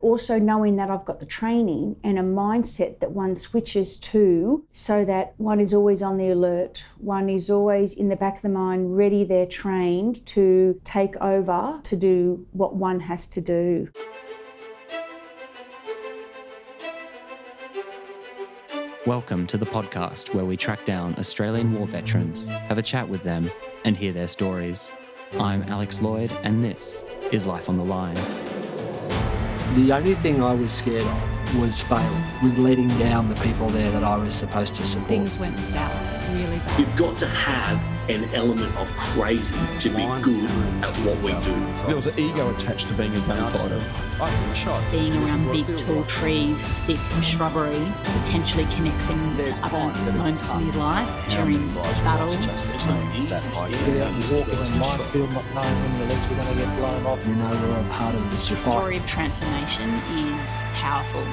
Also, knowing that I've got the training and a mindset that one switches to so that one is always on the alert, one is always in the back of the mind, ready, they're trained to take over to do what one has to do. Welcome to the podcast where we track down Australian war veterans, have a chat with them, and hear their stories. I'm Alex Lloyd, and this is Life on the Line. The only thing I was scared of was failing, was letting down the people there that I was supposed to support. Things went south really bad. You've got to have an element of crazy to be good at what we do. There was an ego attached to being a gunfighter. I've been. Being around big, tall trees, thick shrubbery, potentially connects him to other moments in his life during battle. Get out and walk in a minefield not knowing when your legs were going to get blown off. You know, we're a part of this The story of transformation is powerful.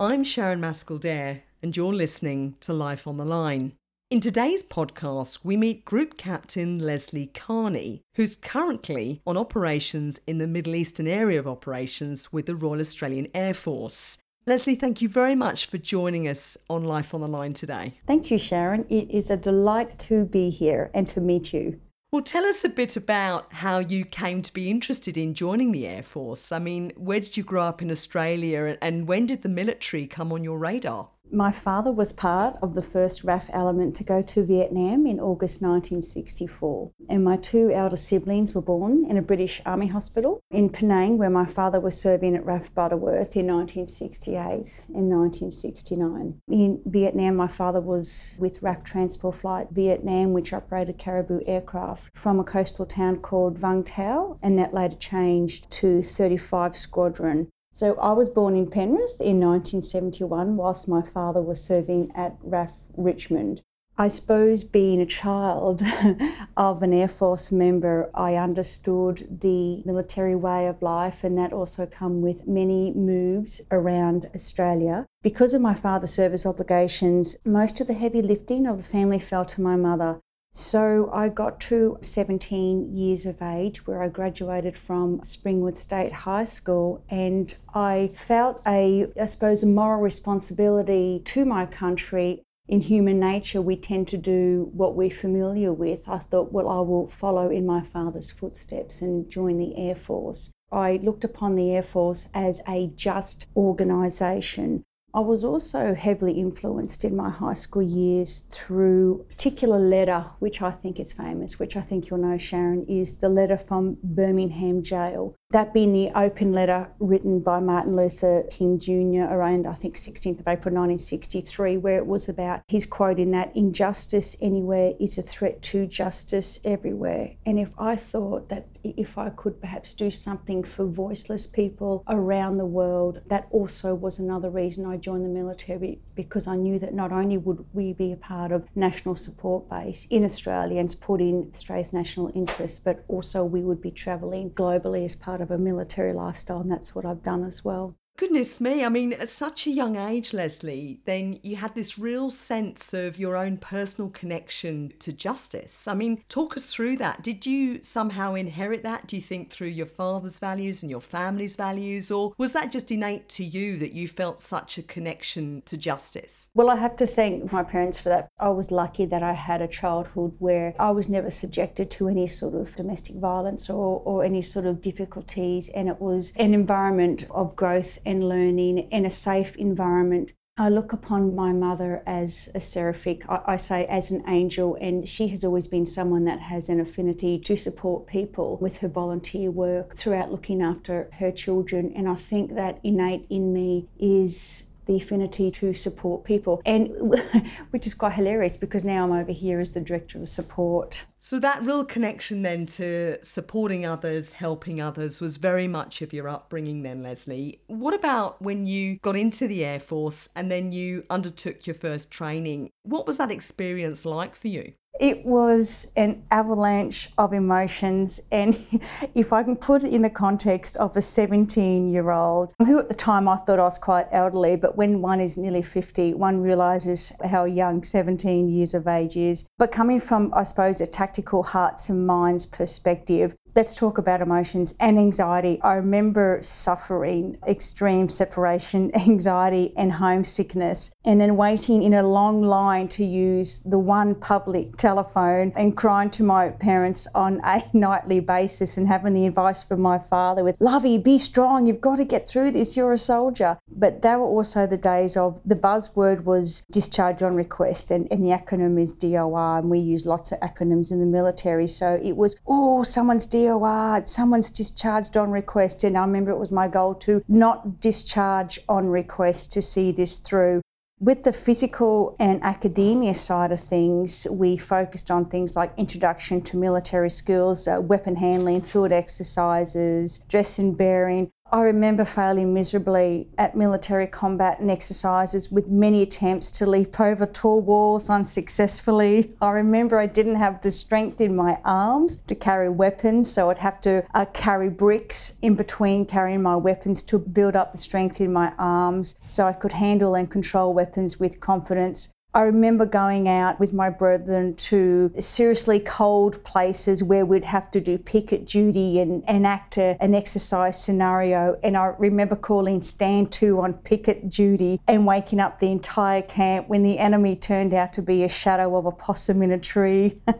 I'm Sharon Maskell Dare, and you're listening to Life on the Line. In today's podcast, we meet Group Captain Leslie Carney, who's currently on operations in the Middle Eastern area of operations with the Royal Australian Air Force. Leslie, thank you very much for joining us on Life on the Line today. Thank you, Sharon. It is a delight to be here and to meet you. Well, tell us a bit about how you came to be interested in joining the Air Force. I mean, where did you grow up in Australia and- and when did the military come on your radar? My father was part of the first RAAF element to go to Vietnam in August 1964, and my two elder siblings were born in a British Army hospital in Penang, where my father was serving at RAAF Butterworth in 1968 and 1969. In Vietnam, my father was with RAAF Transport Flight Vietnam, which operated Caribou aircraft from a coastal town called Vung Tau, and that later changed to 35 Squadron so I was born in Penrith in 1971 whilst my father was serving at RAAF Richmond. I suppose being a child of an Air Force member, I understood the military way of life and that also come with many moves around Australia. Because of my father's service obligations, most of the heavy lifting of the family fell to my mother. So I got to 17 years of age where I graduated from Springwood State High School and I felt a I suppose a moral responsibility to my country. In human nature we tend to do what we're familiar with. I thought well I will follow in my father's footsteps and join the Air Force. I looked upon the Air Force as a just organisation I was also heavily influenced in my high school years through a particular letter, which I think is famous, which I think you'll know, Sharon, is the letter from Birmingham Jail. That being the open letter written by Martin Luther King Jr. around, I think, 16th of April 1963, where it was about his quote in that injustice anywhere is a threat to justice everywhere. And if I thought that if I could perhaps do something for voiceless people around the world, that also was another reason I joined the military because I knew that not only would we be a part of national support base in Australia and supporting Australia's national interests, but also we would be travelling globally as part of a military lifestyle, and that's what I've done as well. Goodness me, I mean, at such a young age, Leslie, then you had this real sense of your own personal connection to justice. I mean, talk us through that. Did you somehow inherit that, do you think, through your father's values and your family's values, or was that just innate to you that you felt such a connection to justice? Well, I have to thank my parents for that. I was lucky that I had a childhood where I was never subjected to any sort of domestic violence or, or any sort of difficulties, and it was an environment of growth and learning and a safe environment. I look upon my mother as a seraphic, I, I, say as an angel, and she has always been someone that has an affinity to support people with her volunteer work throughout looking after her children. And I think that innate in me is the affinity to support people. And which is quite hilarious because now I'm over here as the director of support. So that real connection then to supporting others helping others was very much of your upbringing then Leslie. What about when you got into the air force and then you undertook your first training? What was that experience like for you it was an avalanche of emotions, and if I can put it in the context of a 17 year old, who at the time I thought I was quite elderly, but when one is nearly 50, one realises how young 17 years of age is. But coming from, I suppose, a tactical hearts and minds perspective, Let's talk about emotions and anxiety. I remember suffering extreme separation anxiety and homesickness, and then waiting in a long line to use the one public telephone and crying to my parents on a nightly basis and having the advice from my father with, Lovey, be strong, you've got to get through this, you're a soldier. But they were also the days of the buzzword was discharge on request, and, and the acronym is DOR, and we use lots of acronyms in the military. So it was, oh, someone's DOR DOR, someone's discharged on request. And I remember it was my goal to not discharge on request to see this through. With the physical and academia side of things, we focused on things like introduction to military skills, uh, weapon handling, field exercises, dress and bearing, I remember failing miserably at military combat and exercises with many attempts to leap over tall walls unsuccessfully. I remember I didn't have the strength in my arms to carry weapons, so I'd have to uh, carry bricks in between carrying my weapons to build up the strength in my arms so I could handle and control weapons with confidence. I remember going out with my brethren to seriously cold places where we'd have to do picket duty and enact an exercise scenario. And I remember calling stand to on picket duty and waking up the entire camp when the enemy turned out to be a shadow of a possum in a tree.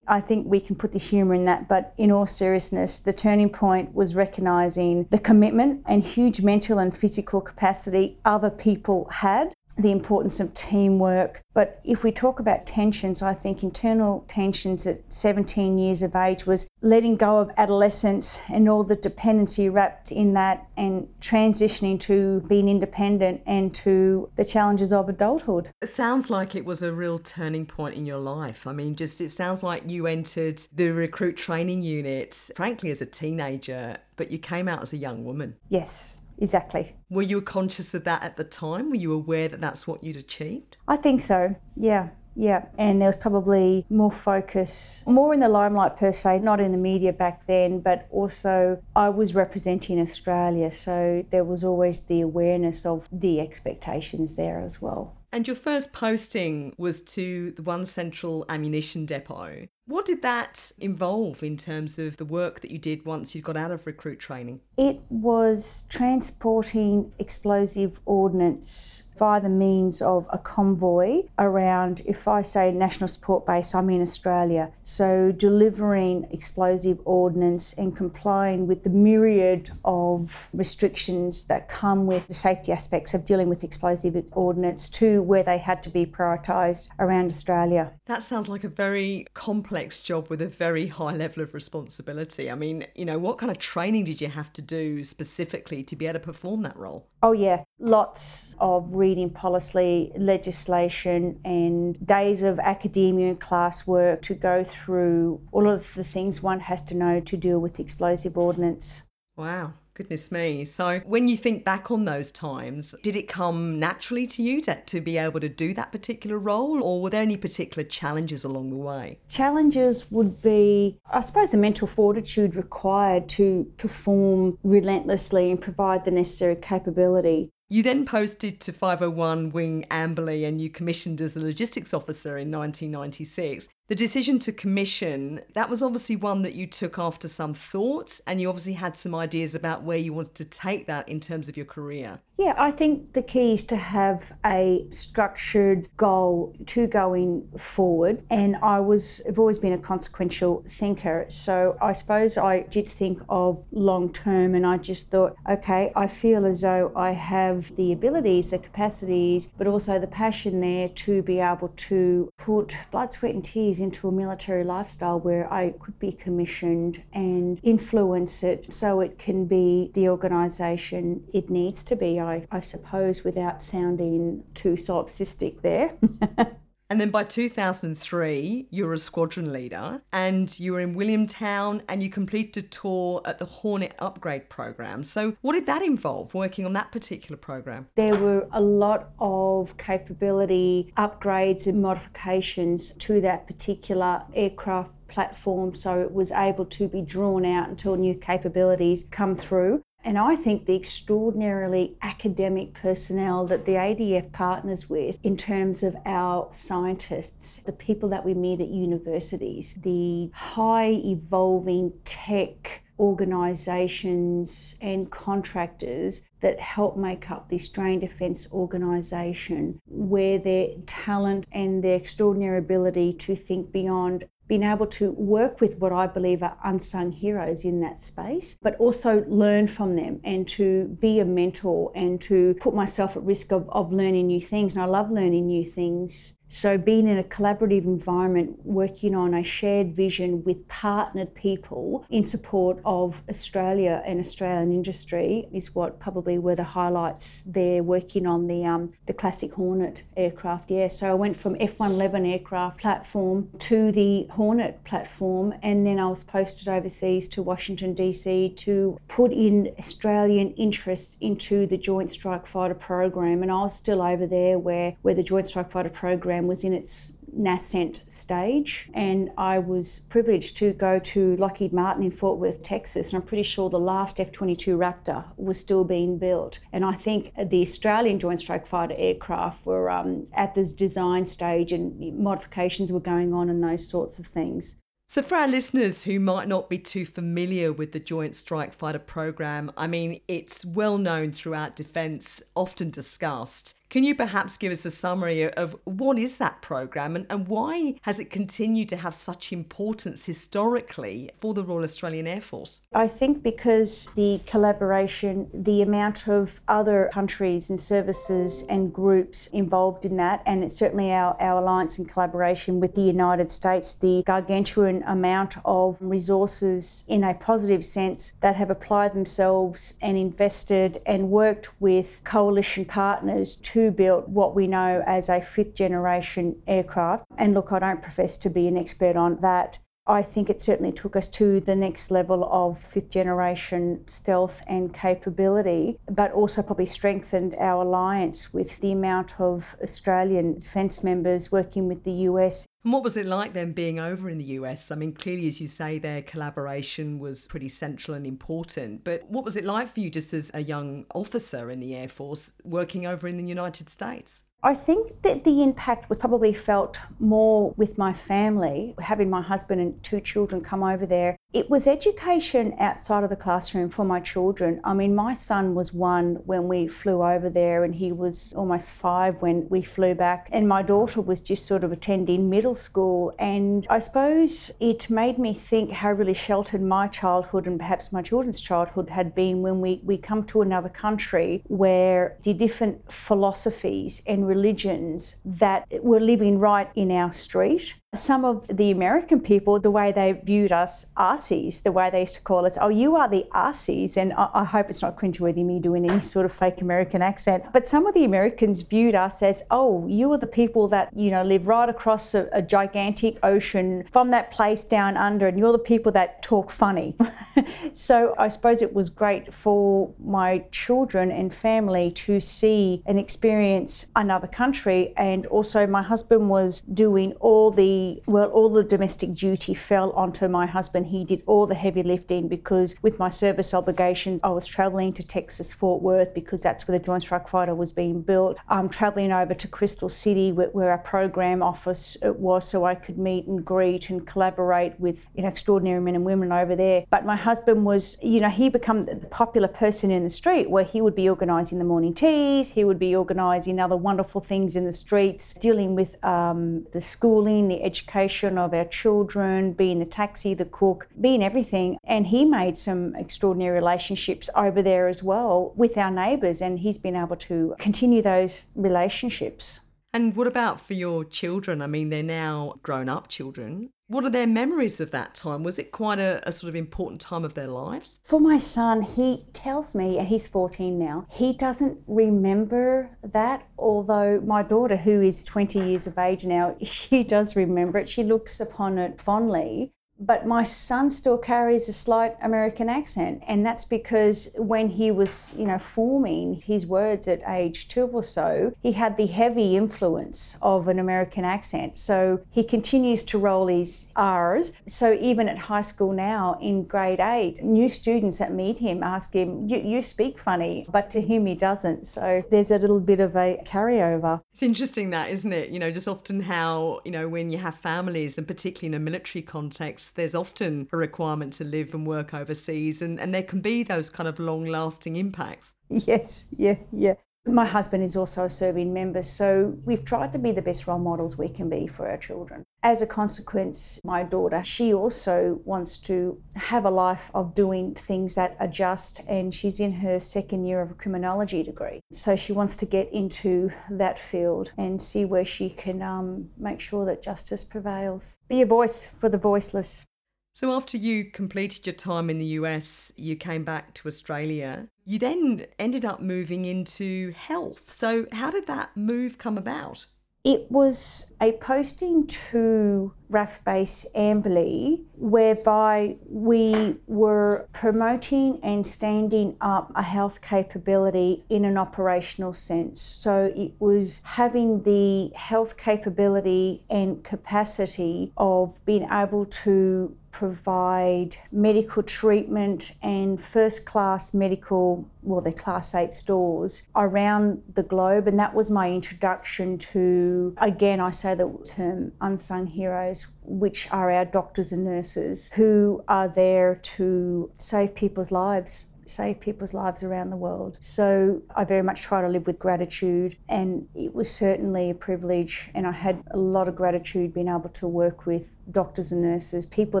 I think we can put the humour in that, but in all seriousness, the turning point was recognising the commitment and huge mental and physical capacity other people had the importance of teamwork. But if we talk about tensions, I think internal tensions at 17 years of age was letting go of adolescence and all the dependency wrapped in that and transitioning to being independent and to the challenges of adulthood. It sounds like it was a real turning point in your life. I mean, just it sounds like you entered the recruit training unit, frankly, as a teenager, but you came out as a young woman. Yes, Exactly. Were you conscious of that at the time? Were you aware that that's what you'd achieved? I think so, yeah. Yeah, and there was probably more focus, more in the limelight per se, not in the media back then, but also I was representing Australia, so there was always the awareness of the expectations there as well. And your first posting was to the One Central Ammunition Depot. What did that involve in terms of the work that you did once you got out of recruit training? It was transporting explosive ordnance via the means of a convoy around, if I say National Support Base, I'm in Australia. So delivering explosive ordnance and complying with the myriad of restrictions that come with the safety aspects of dealing with explosive ordnance to where they had to be prioritised around Australia. That sounds like a very complex job with a very high level of responsibility. I mean, you know, what kind of training did you have to do specifically to be able to perform that role? Oh, yeah, lots of reading policy, legislation, and days of academia and classwork to go through all of the things one has to know to deal with explosive ordnance. Wow. Goodness me. So, when you think back on those times, did it come naturally to you to, to be able to do that particular role, or were there any particular challenges along the way? Challenges would be, I suppose, the mental fortitude required to perform relentlessly and provide the necessary capability. You then posted to 501 Wing Amberley and you commissioned as a logistics officer in 1996. The decision to commission, that was obviously one that you took after some thought, and you obviously had some ideas about where you wanted to take that in terms of your career. Yeah, I think the key is to have a structured goal to going forward. And I was, I've always been a consequential thinker. So I suppose I did think of long term and I just thought, okay, I feel as though I have the abilities, the capacities, but also the passion there to be able to put blood, sweat, and tears into a military lifestyle where I could be commissioned and influence it so it can be the organisation it needs to be, I, I suppose, without sounding too solipsistic there. And then by 2003, you were a squadron leader and you were in Williamtown and you completed a tour at the Hornet upgrade program. So, what did that involve working on that particular program? There were a lot of capability upgrades and modifications to that particular aircraft platform so it was able to be drawn out until new capabilities come through And I think the extraordinarily academic personnel that the ADF partners with in terms of our scientists, the people that we meet at universities, the high evolving tech organisations and contractors that help make up the Australian Defence Organisation, where their talent and their extraordinary ability to think beyond being able to work with what I believe are unsung heroes in that space, but also learn from them and to be a mentor and to put myself at risk of, of learning new things. And I love learning new things. So, being in a collaborative environment, working on a shared vision with partnered people in support of Australia and Australian industry is what probably were the highlights there. Working on the um, the classic Hornet aircraft, yeah. So I went from F111 aircraft platform to the Hornet platform, and then I was posted overseas to Washington DC to put in Australian interests into the Joint Strike Fighter program, and I was still over there where where the Joint Strike Fighter program program was in its nascent stage, and I was privileged to go to Lockheed Martin in Fort Worth, Texas, and I'm pretty sure the last F 22 Raptor was still being built. And I think the Australian Joint Strike Fighter aircraft were um, at this design stage, and modifications were going on, and those sorts of things. So, for our listeners who might not be too familiar with the Joint Strike Fighter program, I mean, it's well known throughout defence, often discussed. Can you perhaps give us a summary of what is that program and, and why has it continued to have such importance historically for the Royal Australian Air Force? I think because the collaboration, the amount of other countries and services and groups involved in that, and it's certainly our, our alliance and collaboration with the United States, the gargantuan amount of resources in a positive sense that have applied themselves and invested and worked with coalition partners to built what we know as a fifth generation aircraft. And look, I don't profess to be an expert on that. I think it certainly took us to the next level of fifth generation stealth and capability, but also probably strengthened our alliance with the amount of Australian defence members working with the US and what was it like then being over in the US? I mean, clearly, as you say, their collaboration was pretty central and important. But what was it like for you just as a young officer in the Air Force working over in the United States? I think that the impact was probably felt more with my family, having my husband and two children come over there. It was education outside of the classroom for my children. I mean, my son was one when we flew over there, and he was almost five when we flew back. And my daughter was just sort of attending middle school. And I suppose it made me think how really sheltered my childhood and perhaps my children's childhood had been when we, we come to another country where the different philosophies and religions that were living right in our street some of the American people, the way they viewed us, Aussies, the way they used to call us, oh, you are the Aussies. And I, I hope it's not cringeworthy me doing any sort of fake American accent. But some of the Americans viewed us as, oh, you are the people that, you know, live right across a, a gigantic ocean from that place down under, and you're the people that talk funny. so I suppose it was great for my children and family to see and experience another country. And also, my husband was doing all the well, all the domestic duty fell onto my husband. He did all the heavy lifting because with my service obligations, I was travelling to Texas, Fort Worth, because that's where the Joint Strike Fighter was being built. I'm travelling over to Crystal City, where, where our program office was, so I could meet and greet and collaborate with you know, extraordinary men and women over there. But my husband was, you know, he became the popular person in the street where he would be organising the morning teas, he would be organising other wonderful things in the streets, dealing with um, the schooling, the education education of our children, being the taxi, the cook, being everything. And he made some extraordinary relationships over there as well with our neighbours, and he's been able to continue those relationships. And what about for your children? I mean, they're now grown up children. What are their memories of that time? Was it quite a, a, sort of important time of their lives? For my son, he tells me, and he's 14 now, he doesn't remember that. Although my daughter, who is 20 years of age now, she does remember it. She looks upon it fondly. But my son still carries a slight American accent, and that's because when he was, you know, forming his words at age two or so, he had the heavy influence of an American accent. So he continues to roll his R's. So even at high school now, in grade eight, new students that meet him ask him, "You speak funny," but to him he doesn't. So there's a little bit of a carryover. It's interesting that, isn't it? You know, just often how you know when you have families, and particularly in a military context there's often a requirement to live and work overseas, and, and there can be those kind of long lasting impacts. Yes, yeah, yeah. My husband is also a Serbian member, so we've tried to be the best role models we can be for our children. As a consequence, my daughter, she also wants to have a life of doing things that are just, and she's in her second year of a criminology degree. So she wants to get into that field and see where she can um, make sure that justice prevails. Be a voice for the voiceless. So, after you completed your time in the US, you came back to Australia. You then ended up moving into health. So, how did that move come about? It was a posting to RAAF Base Amberley whereby we were promoting and standing up a health capability in an operational sense. So it was having the health capability and capacity of being able to provide medical treatment and first class medical, well, they're class eight stores around the globe. And that was my introduction to, again, I say the term unsung heroes, which are our doctors and nurses who are there to save people's lives save people's lives around the world. So I very much try to live with gratitude, and it was certainly a privilege. And I had a lot of gratitude being able to work with doctors and nurses, people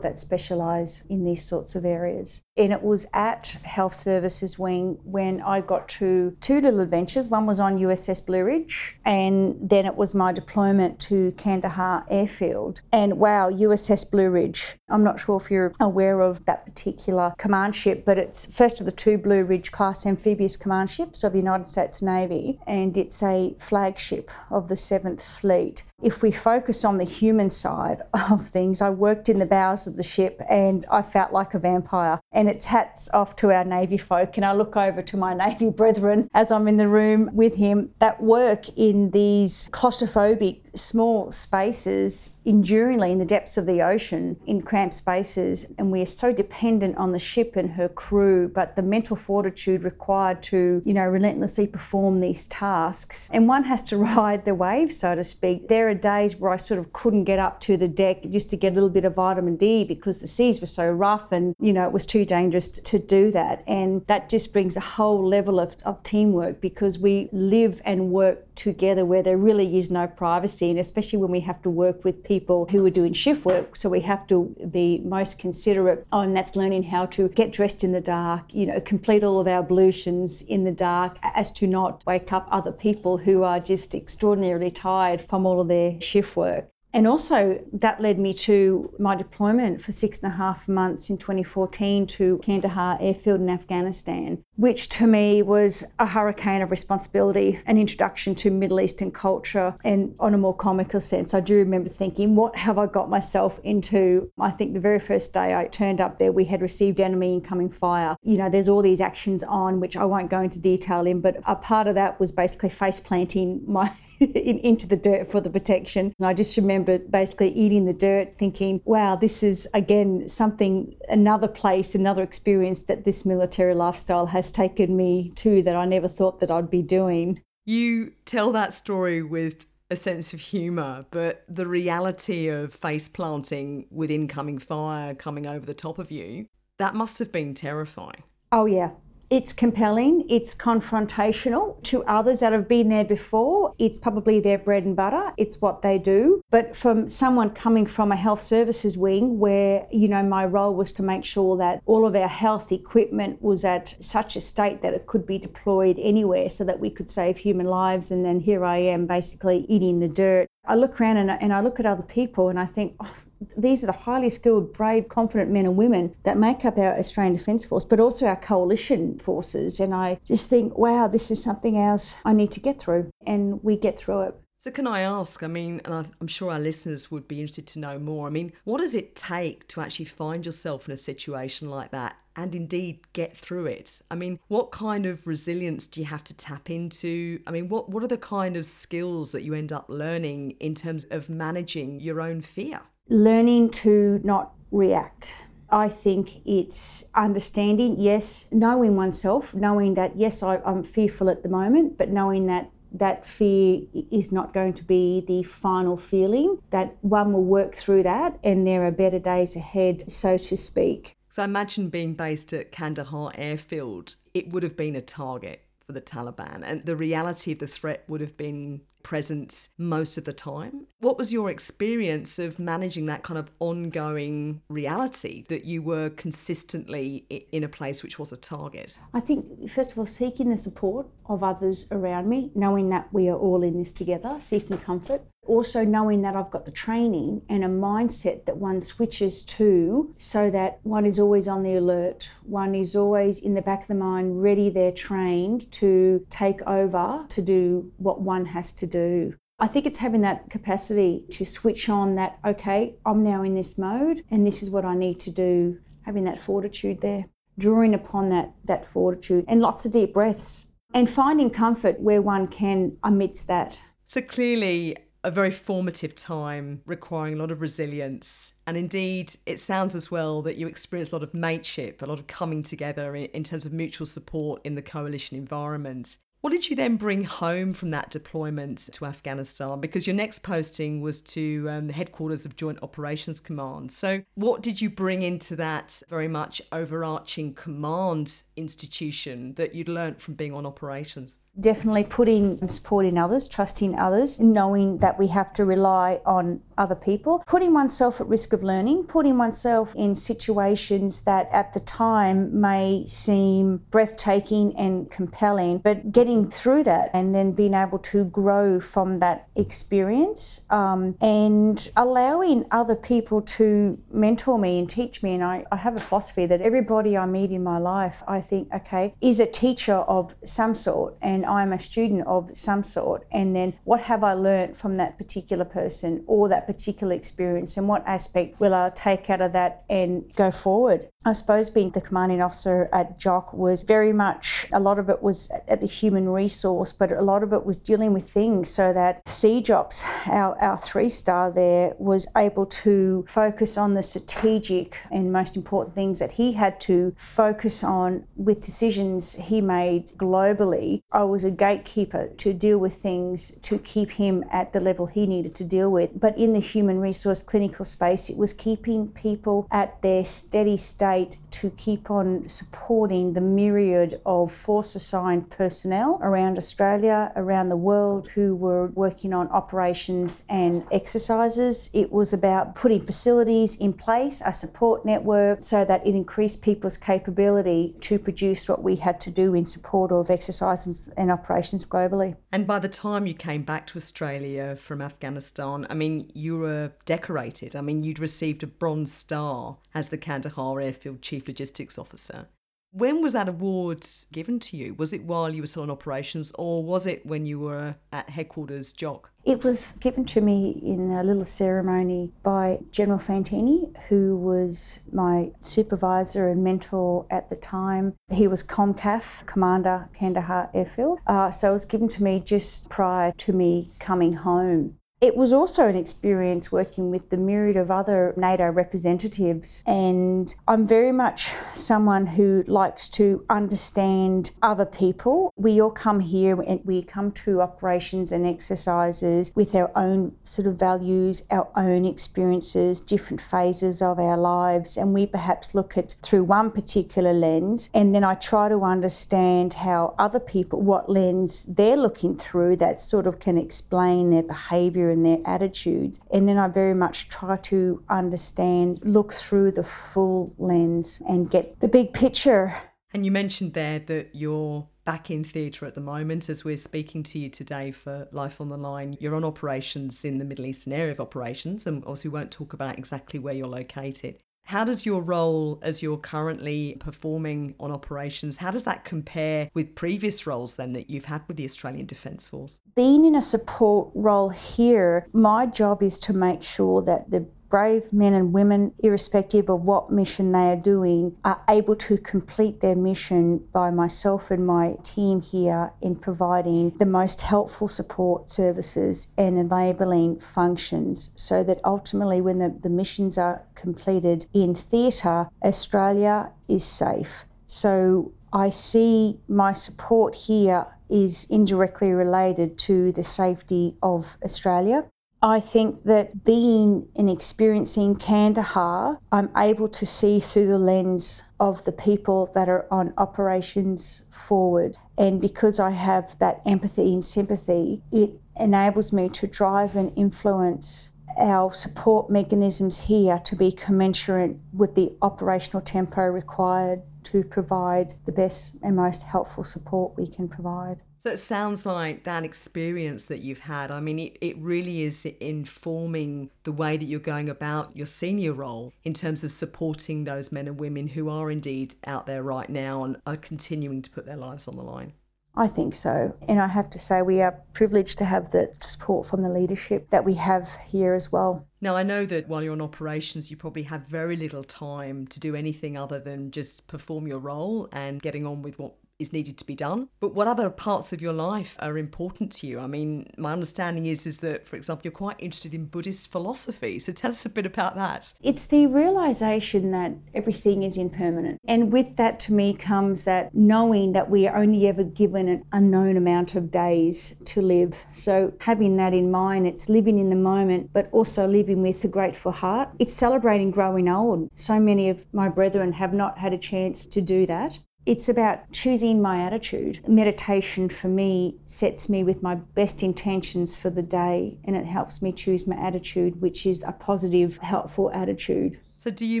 that specialise in these sorts of areas. And it was at Health Services Wing when I got to two little adventures. One was on USS Blue Ridge, and then it was my deployment to Kandahar Airfield. And wow, USS Blue Ridge. I'm not sure if you're aware of that particular command ship, but it's first of the two Blue Ridge class amphibious command ships of the United States Navy, and it's a flagship of the 7th Fleet. If we focus on the human side of things, I worked in the bows of the ship and I felt like a vampire. And it's hats off to our Navy folk. And I look over to my Navy brethren as I'm in the room with him that work in these claustrophobic small spaces enduringly in the depths of the ocean in cramped spaces. And we are so dependent on the ship and her crew, but the mental fortitude required to, you know, relentlessly perform these tasks. And one has to ride the waves, so to speak. There are days where I sort of couldn't get up to the deck just to get a little bit of vitamin D because the seas were so rough and, you know, it was too dangerous to do that. And that just brings a whole level of, of teamwork because we live and work together where there really is no privacy. And especially when we have to work with people who are doing shift work. So we have to be most considerate. And that's learning how to get dressed in the dark, you know, complete all of our ablutions in the dark as to not wake up other people who are just extraordinarily tired from all of their shift work. And also, that led me to my deployment for six and a half months in 2014 to Kandahar Airfield in Afghanistan, which to me was a hurricane of responsibility, an introduction to Middle Eastern culture, and on a more comical sense, I do remember thinking, what have I got myself into? I think the very first day I turned up there, we had received enemy incoming fire. You know, there's all these actions on, which I won't go into detail in, but a part of that was basically face planting my in, into the dirt for the protection. And I just remember basically eating the dirt, thinking, wow, this is again something, another place, another experience that this military lifestyle has taken me to that I never thought that I'd be doing. You tell that story with a sense of humour, but the reality of face planting with incoming fire coming over the top of you, that must have been terrifying. Oh, yeah. It's compelling, it's confrontational to others that have been there before. It's probably their bread and butter, it's what they do. But from someone coming from a health services wing, where, you know, my role was to make sure that all of our health equipment was at such a state that it could be deployed anywhere so that we could save human lives. And then here I am basically eating the dirt. I look around and, and I look at other people and I think, oh, these are the highly skilled, brave, confident men and women that make up our Australian Defence Force, but also our coalition forces. And I just think, wow, this is something else I need to get through. And we get through it. So, can I ask? I mean, and I'm sure our listeners would be interested to know more. I mean, what does it take to actually find yourself in a situation like that and indeed get through it? I mean, what kind of resilience do you have to tap into? I mean, what, what are the kind of skills that you end up learning in terms of managing your own fear? Learning to not react. I think it's understanding, yes, knowing oneself, knowing that, yes, I, am fearful at the moment, but knowing that that fear is not going to be the final feeling, that one will work through that and there are better days ahead, so to speak. So I imagine being based at Kandahar airfield, it would have been a target for the Taliban, and the reality of the threat would have been present most of the time. What was your experience of managing that kind of ongoing reality that you were consistently in a place which was a target? I think, first of all, seeking the support of others around me, knowing that we are all in this together, seeking comfort. Also, knowing that I've got the training and a mindset that one switches to so that one is always on the alert, one is always in the back of the mind, ready, they're trained to take over to do what one has to do. I think it's having that capacity to switch on that, okay, I'm now in this mode and this is what I need to do, having that fortitude there, drawing upon that, that fortitude and lots of deep breaths and finding comfort where one can amidst that. So clearly, a very formative time requiring a lot of resilience. And indeed, it sounds as well that you experienced a lot of mateship, a lot of coming together in, in terms of mutual support in the coalition environment. What did you then bring home from that deployment to Afghanistan? Because your next posting was to um, the headquarters of Joint Operations Command. So, what did you bring into that very much overarching command institution that you'd learnt from being on operations? Definitely putting support in others, trusting others, knowing that we have to rely on other people, putting oneself at risk of learning, putting oneself in situations that at the time may seem breathtaking and compelling, but getting getting through that and then being able to grow from that experience um, and allowing other people to mentor me and teach me. And I, I have a philosophy that everybody I meet in my life, I think, okay, is a teacher of some sort and I'm a student of some sort. And then what have I learned from that particular person or that particular experience and what aspect will I take out of that and go forward? I suppose being the commanding officer at JOC was very much, a lot of it was at the human resource, but a lot of it was dealing with things so that CJOPS, our, our three star there, was able to focus on the strategic and most important things that he had to focus on with decisions he made globally. I was a gatekeeper to deal with things to keep him at the level he needed to deal with. But in the human resource clinical space, it was keeping people at their steady state state to keep on supporting the myriad of force assigned personnel around Australia, around the world, who were working on operations and exercises. It was about putting facilities in place, a support network, so that it increased people's capability to produce what we had to do in support of exercises and operations globally. And by the time you came back to Australia from Afghanistan, I mean, you were decorated. I mean, you'd received a Bronze Star as the Kandahar Airfield Chief Logistics Officer. When was that award given to you? Was it while you were still in operations or was it when you were at headquarters JOC? It was given to me in a little ceremony by General Fantini, who was my supervisor and mentor at the time. He was COMKAF, Commander Kandahar Airfield. Uh, so it was given to me just prior to me coming home. It was also an experience working with the myriad of other NATO representatives, and I'm very much someone who likes to understand other people. We all come here and we come to operations and exercises with our own sort of values, our own experiences, different phases of our lives, and we perhaps look at through one particular lens, and then I try to understand how other people, what lens they're looking through that sort of can explain their behaviour and their attitudes. And then I very much try to understand, look through the full lens and get the big picture. And you mentioned there that you're back in theatre at the moment as we're speaking to you today for Life on the Line. You're on operations in the Middle Eastern area of operations, and obviously we won't talk about exactly where you're located. How does your role as you're currently performing on operations, how does that compare with previous roles then that you've had with the Australian Defence Force? Being in a support role here, my job is to make sure that the brave men and women, irrespective of what mission they are doing, are able to complete their mission by myself and my team here in providing the most helpful support services and enabling functions so that ultimately, when the, the missions are completed in theatre, Australia is safe. So I see my support here is indirectly related to the safety of Australia. I think that being and experiencing Kandahar, I'm able to see through the lens of the people that are on operations forward. And because I have that empathy and sympathy, it enables me to drive and influence our support mechanisms here to be commensurate with the operational tempo required to provide the best and most helpful support we can provide. So it sounds like that experience that you've had, I mean, it, it really is informing the way that you're going about your senior role in terms of supporting those men and women who are indeed out there right now and are continuing to put their lives on the line. I think so. And I have to say, we are privileged to have the support from the leadership that we have here as well. Now, I know that while you're on operations, you probably have very little time to do anything other than just perform your role and getting on with what is needed to be done. But what other parts of your life are important to you? I mean, my understanding is is that, for example, you're quite interested in Buddhist philosophy. So tell us a bit about that. It's the realization that everything is impermanent. And with that to me comes that knowing that we are only ever given an unknown amount of days to live. So having that in mind, it's living in the moment, but also living with a grateful heart. It's celebrating growing old. So many of my brethren have not had a chance to do that. It's about choosing my attitude. Meditation for me sets me with my best intentions for the day and it helps me choose my attitude, which is a positive, helpful attitude. So, do you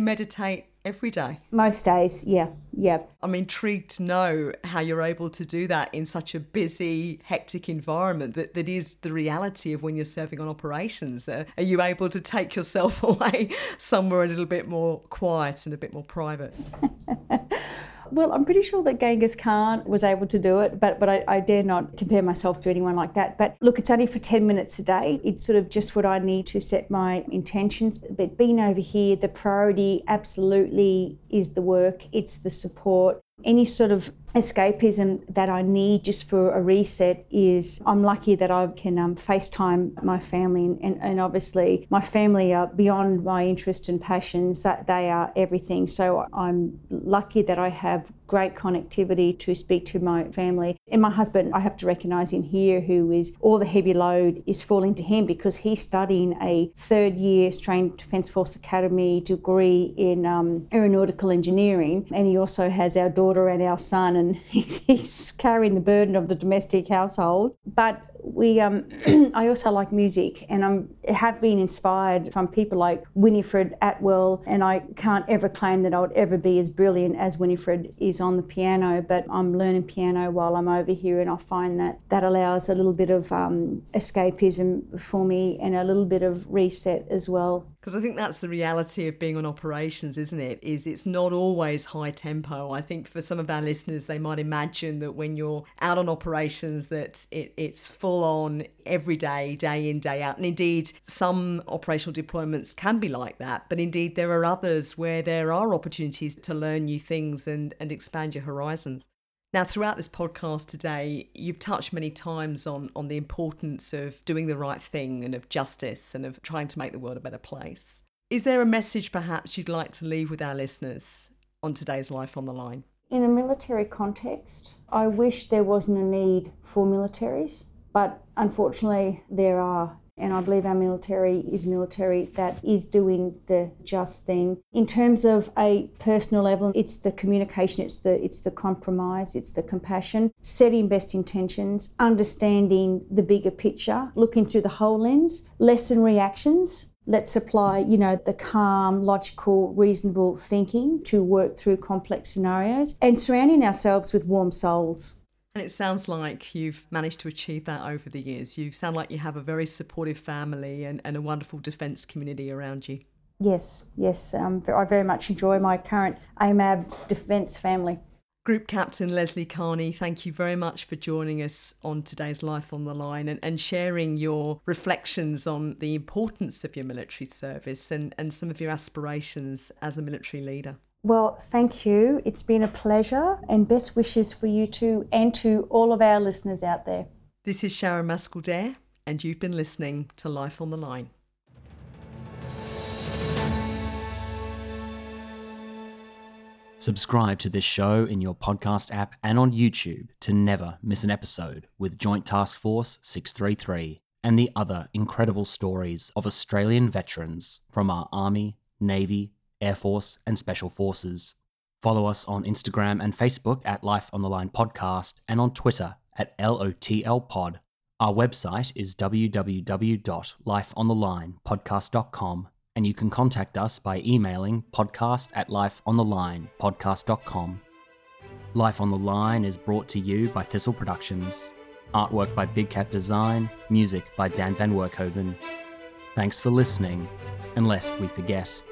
meditate every day? Most days, yeah, yeah. I'm intrigued to know how you're able to do that in such a busy, hectic environment that, that is the reality of when you're serving on operations. Uh, are you able to take yourself away somewhere a little bit more quiet and a bit more private? Well, I'm pretty sure that Genghis Khan was able to do it, but but I, I, dare not compare myself to anyone like that. But look, it's only for 10 minutes a day. It's sort of just what I need to set my intentions. But being over here, the priority absolutely is the work, it's the support. Any sort of escapism that I need just for a reset is I'm lucky that I can um, FaceTime my family, and, and, obviously my family are beyond my interest and passions, that they are everything. So I'm lucky that I have great connectivity to speak to my family. And my husband, I have to recognise him here, who is all the heavy load is falling to him because he's studying a third year Australian Defence Force Academy degree in um, aeronautical engineering. And he also has our daughter and our son and he's, he's carrying the burden of the domestic household. But we um, I also like music and I have been inspired from people like Winifred Atwell and I can't ever claim that I would ever be as brilliant as Winifred is on the piano but I'm learning piano while I'm over here and I find that that allows a little bit of um, escapism for me and a little bit of reset as well because I think that's the reality of being on operations, isn't it? Is it's not always high tempo. I think for some of our listeners, they might imagine that when you're out on operations, that it, it's full on every day, day in, day out. And indeed, some operational deployments can be like that. But indeed, there are others where there are opportunities to learn new things and, and expand your horizons. Now, throughout this podcast today, you've touched many times on, on the importance of doing the right thing and of justice and of trying to make the world a better place. Is there a message perhaps you'd like to leave with our listeners on today's Life on the Line? In a military context, I wish there wasn't a need for militaries, but unfortunately, there are. And I believe our military is military that is doing the just thing. In terms of a personal level, it's the communication, it's the it's the compromise, it's the compassion, setting best intentions, understanding the bigger picture, looking through the whole lens, lessen reactions, let's apply you know the calm logical reasonable thinking to work through complex scenarios and surrounding ourselves with warm souls and it sounds like you've managed to achieve that over the years. You sound like you have a very supportive family and, and a wonderful defence community around you. Yes, yes. Um, I very much enjoy my current AMAB defence family. Group Captain Leslie Carney, thank you very much for joining us on today's Life on the Line and, and sharing your reflections on the importance of your military service and, and some of your aspirations as a military leader. Well, thank you. It's been a pleasure and best wishes for you too and to all of our listeners out there. This is Sharon Maskell and you've been listening to Life on the Line. Subscribe to this show in your podcast app and on YouTube to never miss an episode with Joint Task Force 633 and the other incredible stories of Australian veterans from our Army, Navy, Air Force, and Special Forces. Follow us on Instagram and Facebook at Life on the Line Podcast and on Twitter at LOTL Pod. Our website is www.lifeonthelinepodcast.com and you can contact us by emailing podcast at lifeonthelinepodcast.com. Life on the Line is brought to you by Thistle Productions. Artwork by Big Cat Design, music by Dan Van Werkhoven. Thanks for listening, and lest we forget,